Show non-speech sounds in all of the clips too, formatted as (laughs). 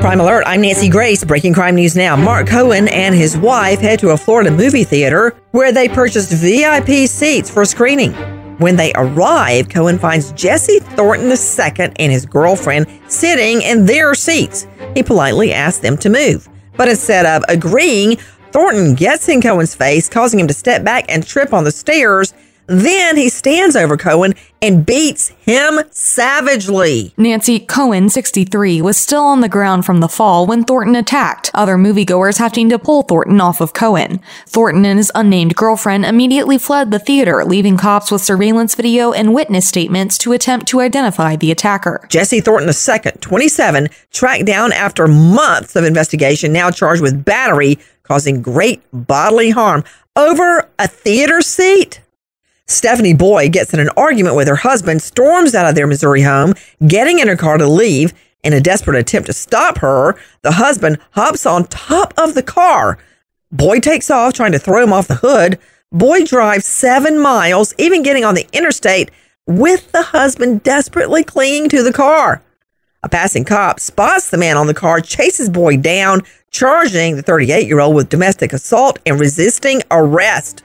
Crime Alert, I'm Nancy Grace. Breaking crime news now. Mark Cohen and his wife head to a Florida movie theater where they purchased VIP seats for screening. When they arrive, Cohen finds Jesse Thornton II and his girlfriend sitting in their seats. He politely asks them to move. But instead of agreeing, Thornton gets in Cohen's face, causing him to step back and trip on the stairs then he stands over Cohen and beats him savagely. Nancy Cohen, 63, was still on the ground from the fall when Thornton attacked, other moviegoers having to pull Thornton off of Cohen. Thornton and his unnamed girlfriend immediately fled the theater, leaving cops with surveillance video and witness statements to attempt to identify the attacker. Jesse Thornton II, 27, tracked down after months of investigation, now charged with battery causing great bodily harm over a theater seat. Stephanie Boy gets in an argument with her husband, storms out of their Missouri home, getting in her car to leave. In a desperate attempt to stop her, the husband hops on top of the car. Boy takes off, trying to throw him off the hood. Boy drives seven miles, even getting on the interstate with the husband desperately clinging to the car. A passing cop spots the man on the car, chases Boy down, charging the 38 year old with domestic assault and resisting arrest.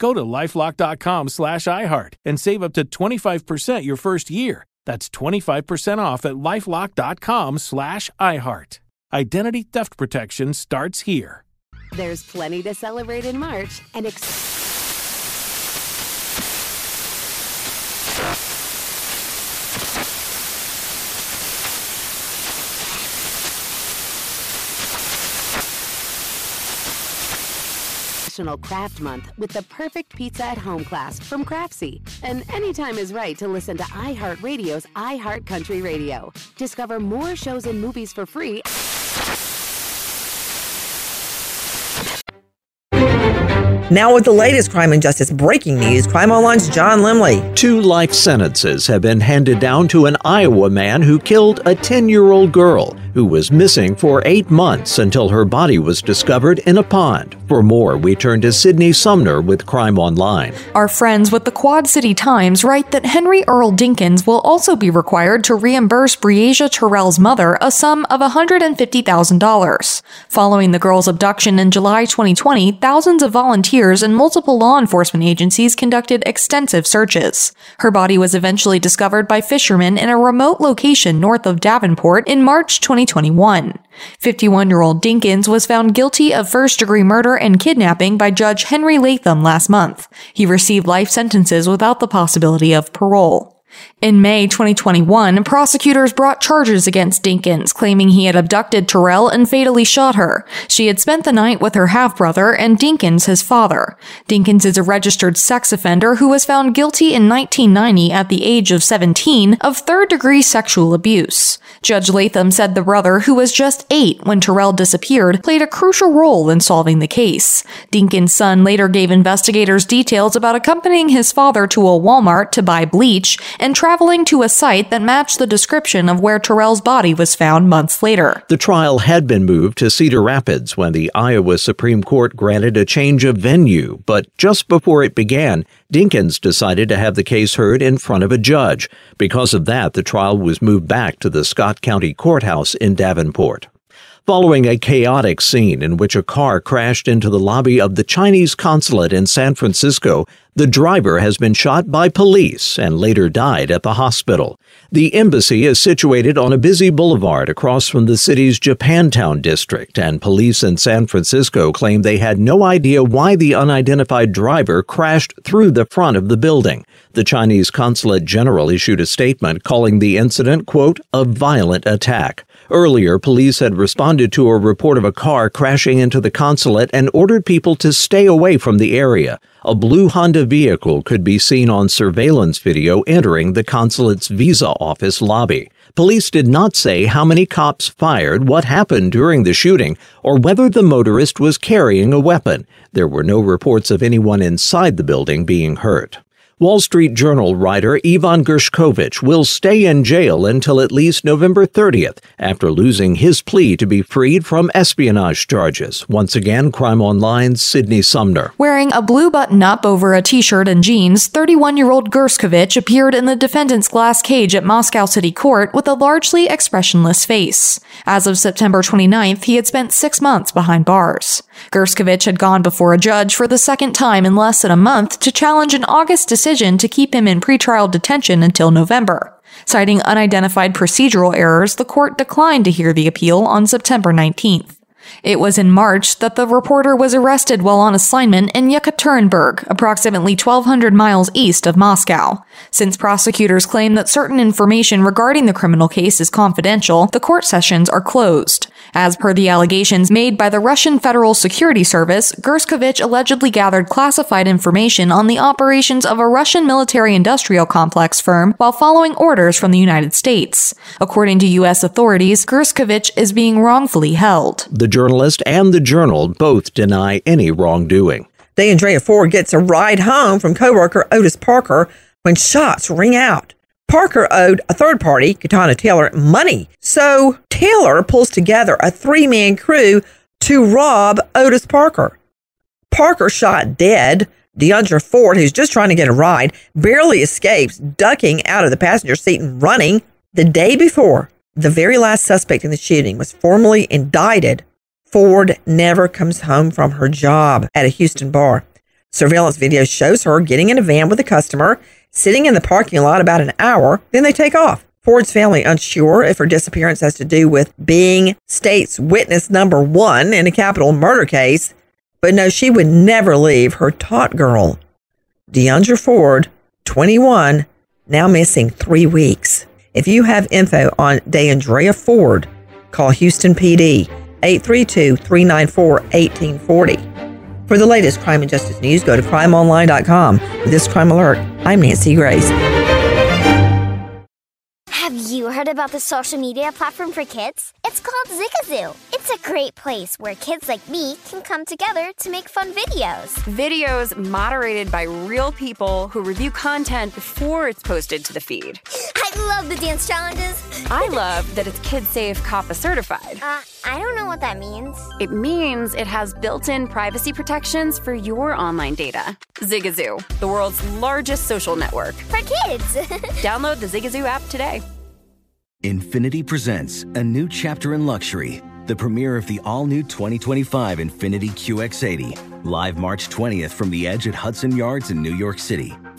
Go to lifelock.com slash iHeart and save up to 25% your first year. That's 25% off at lifelock.com slash iHeart. Identity theft protection starts here. There's plenty to celebrate in March and. Ex- National Craft Month with the perfect pizza at home class from Craftsy. And anytime is right to listen to iHeartRadio's iHeartCountry Radio. Discover more shows and movies for free. Now, with the latest crime and justice breaking news, Crime Online's John Limley. Two life sentences have been handed down to an Iowa man who killed a 10 year old girl who was missing for eight months until her body was discovered in a pond. For more, we turn to Sydney Sumner with Crime Online. Our friends with the Quad City Times write that Henry Earl Dinkins will also be required to reimburse Breasia Terrell's mother a sum of $150,000. Following the girl's abduction in July 2020, thousands of volunteers and multiple law enforcement agencies conducted extensive searches. Her body was eventually discovered by fishermen in a remote location north of Davenport in March 2020. 2021. 51 year old Dinkins was found guilty of first degree murder and kidnapping by Judge Henry Latham last month. He received life sentences without the possibility of parole. In May 2021, prosecutors brought charges against Dinkins, claiming he had abducted Terrell and fatally shot her. She had spent the night with her half brother and Dinkins, his father. Dinkins is a registered sex offender who was found guilty in 1990 at the age of 17 of third degree sexual abuse. Judge Latham said the brother, who was just eight when Terrell disappeared, played a crucial role in solving the case. Dinkins' son later gave investigators details about accompanying his father to a Walmart to buy bleach and traveling to a site that matched the description of where Terrell's body was found months later. The trial had been moved to Cedar Rapids when the Iowa Supreme Court granted a change of venue, but just before it began, Dinkins decided to have the case heard in front of a judge. Because of that, the trial was moved back to the Scott County Courthouse in Davenport following a chaotic scene in which a car crashed into the lobby of the Chinese consulate in San Francisco. The driver has been shot by police and later died at the hospital. The embassy is situated on a busy boulevard across from the city's Japantown district, and police in San Francisco claim they had no idea why the unidentified driver crashed through the front of the building. The Chinese consulate general issued a statement calling the incident, quote, a violent attack. Earlier, police had responded to a report of a car crashing into the consulate and ordered people to stay away from the area. A blue Honda vehicle could be seen on surveillance video entering the consulate's visa office lobby. Police did not say how many cops fired, what happened during the shooting, or whether the motorist was carrying a weapon. There were no reports of anyone inside the building being hurt. Wall Street Journal writer Evan Gershkovich will stay in jail until at least November 30th after losing his plea to be freed from espionage charges. Once again, Crime Online's Sydney Sumner. Wearing a blue button up over a t shirt and jeans, 31 year old Gershkovich appeared in the defendant's glass cage at Moscow City Court with a largely expressionless face. As of September 29th, he had spent six months behind bars. Gershkovich had gone before a judge for the second time in less than a month to challenge an August decision to keep him in pretrial detention until November. Citing unidentified procedural errors, the court declined to hear the appeal on September 19th. It was in March that the reporter was arrested while on assignment in Yekaterinburg, approximately 1,200 miles east of Moscow. Since prosecutors claim that certain information regarding the criminal case is confidential, the court sessions are closed. As per the allegations made by the Russian Federal Security Service, Gershkovich allegedly gathered classified information on the operations of a Russian military industrial complex firm while following orders from the United States. According to U.S. authorities, Gershkovich is being wrongfully held. The journalist and the journal both deny any wrongdoing. DeAndrea Ford gets a ride home from coworker Otis Parker when shots ring out. Parker owed a third party, Katana Taylor, money. So Taylor pulls together a three man crew to rob Otis Parker. Parker shot dead. DeAndre Ford, who's just trying to get a ride, barely escapes, ducking out of the passenger seat and running. The day before, the very last suspect in the shooting was formally indicted. Ford never comes home from her job at a Houston bar. Surveillance video shows her getting in a van with a customer sitting in the parking lot about an hour, then they take off. Ford's family unsure if her disappearance has to do with being state's witness number one in a capital murder case, but no, she would never leave her taut girl. DeAndre Ford, 21, now missing three weeks. If you have info on DeAndrea Ford, call Houston PD 832 394 1840. For the latest crime and justice news, go to crimeonline.com. With this crime alert, I'm Nancy Grace. Have you heard about the social media platform for kids? It's called Zigazoo. It's a great place where kids like me can come together to make fun videos. Videos moderated by real people who review content before it's posted to the feed. (gasps) (gasps) I love the dance challenges. I love that it's Kid Safe COPPA certified. Uh, I don't know what that means. It means it has built in privacy protections for your online data. Zigazoo, the world's largest social network. For kids. (laughs) Download the Zigazoo app today. Infiniti presents a new chapter in luxury, the premiere of the all new 2025 Infiniti QX80, live March 20th from the edge at Hudson Yards in New York City,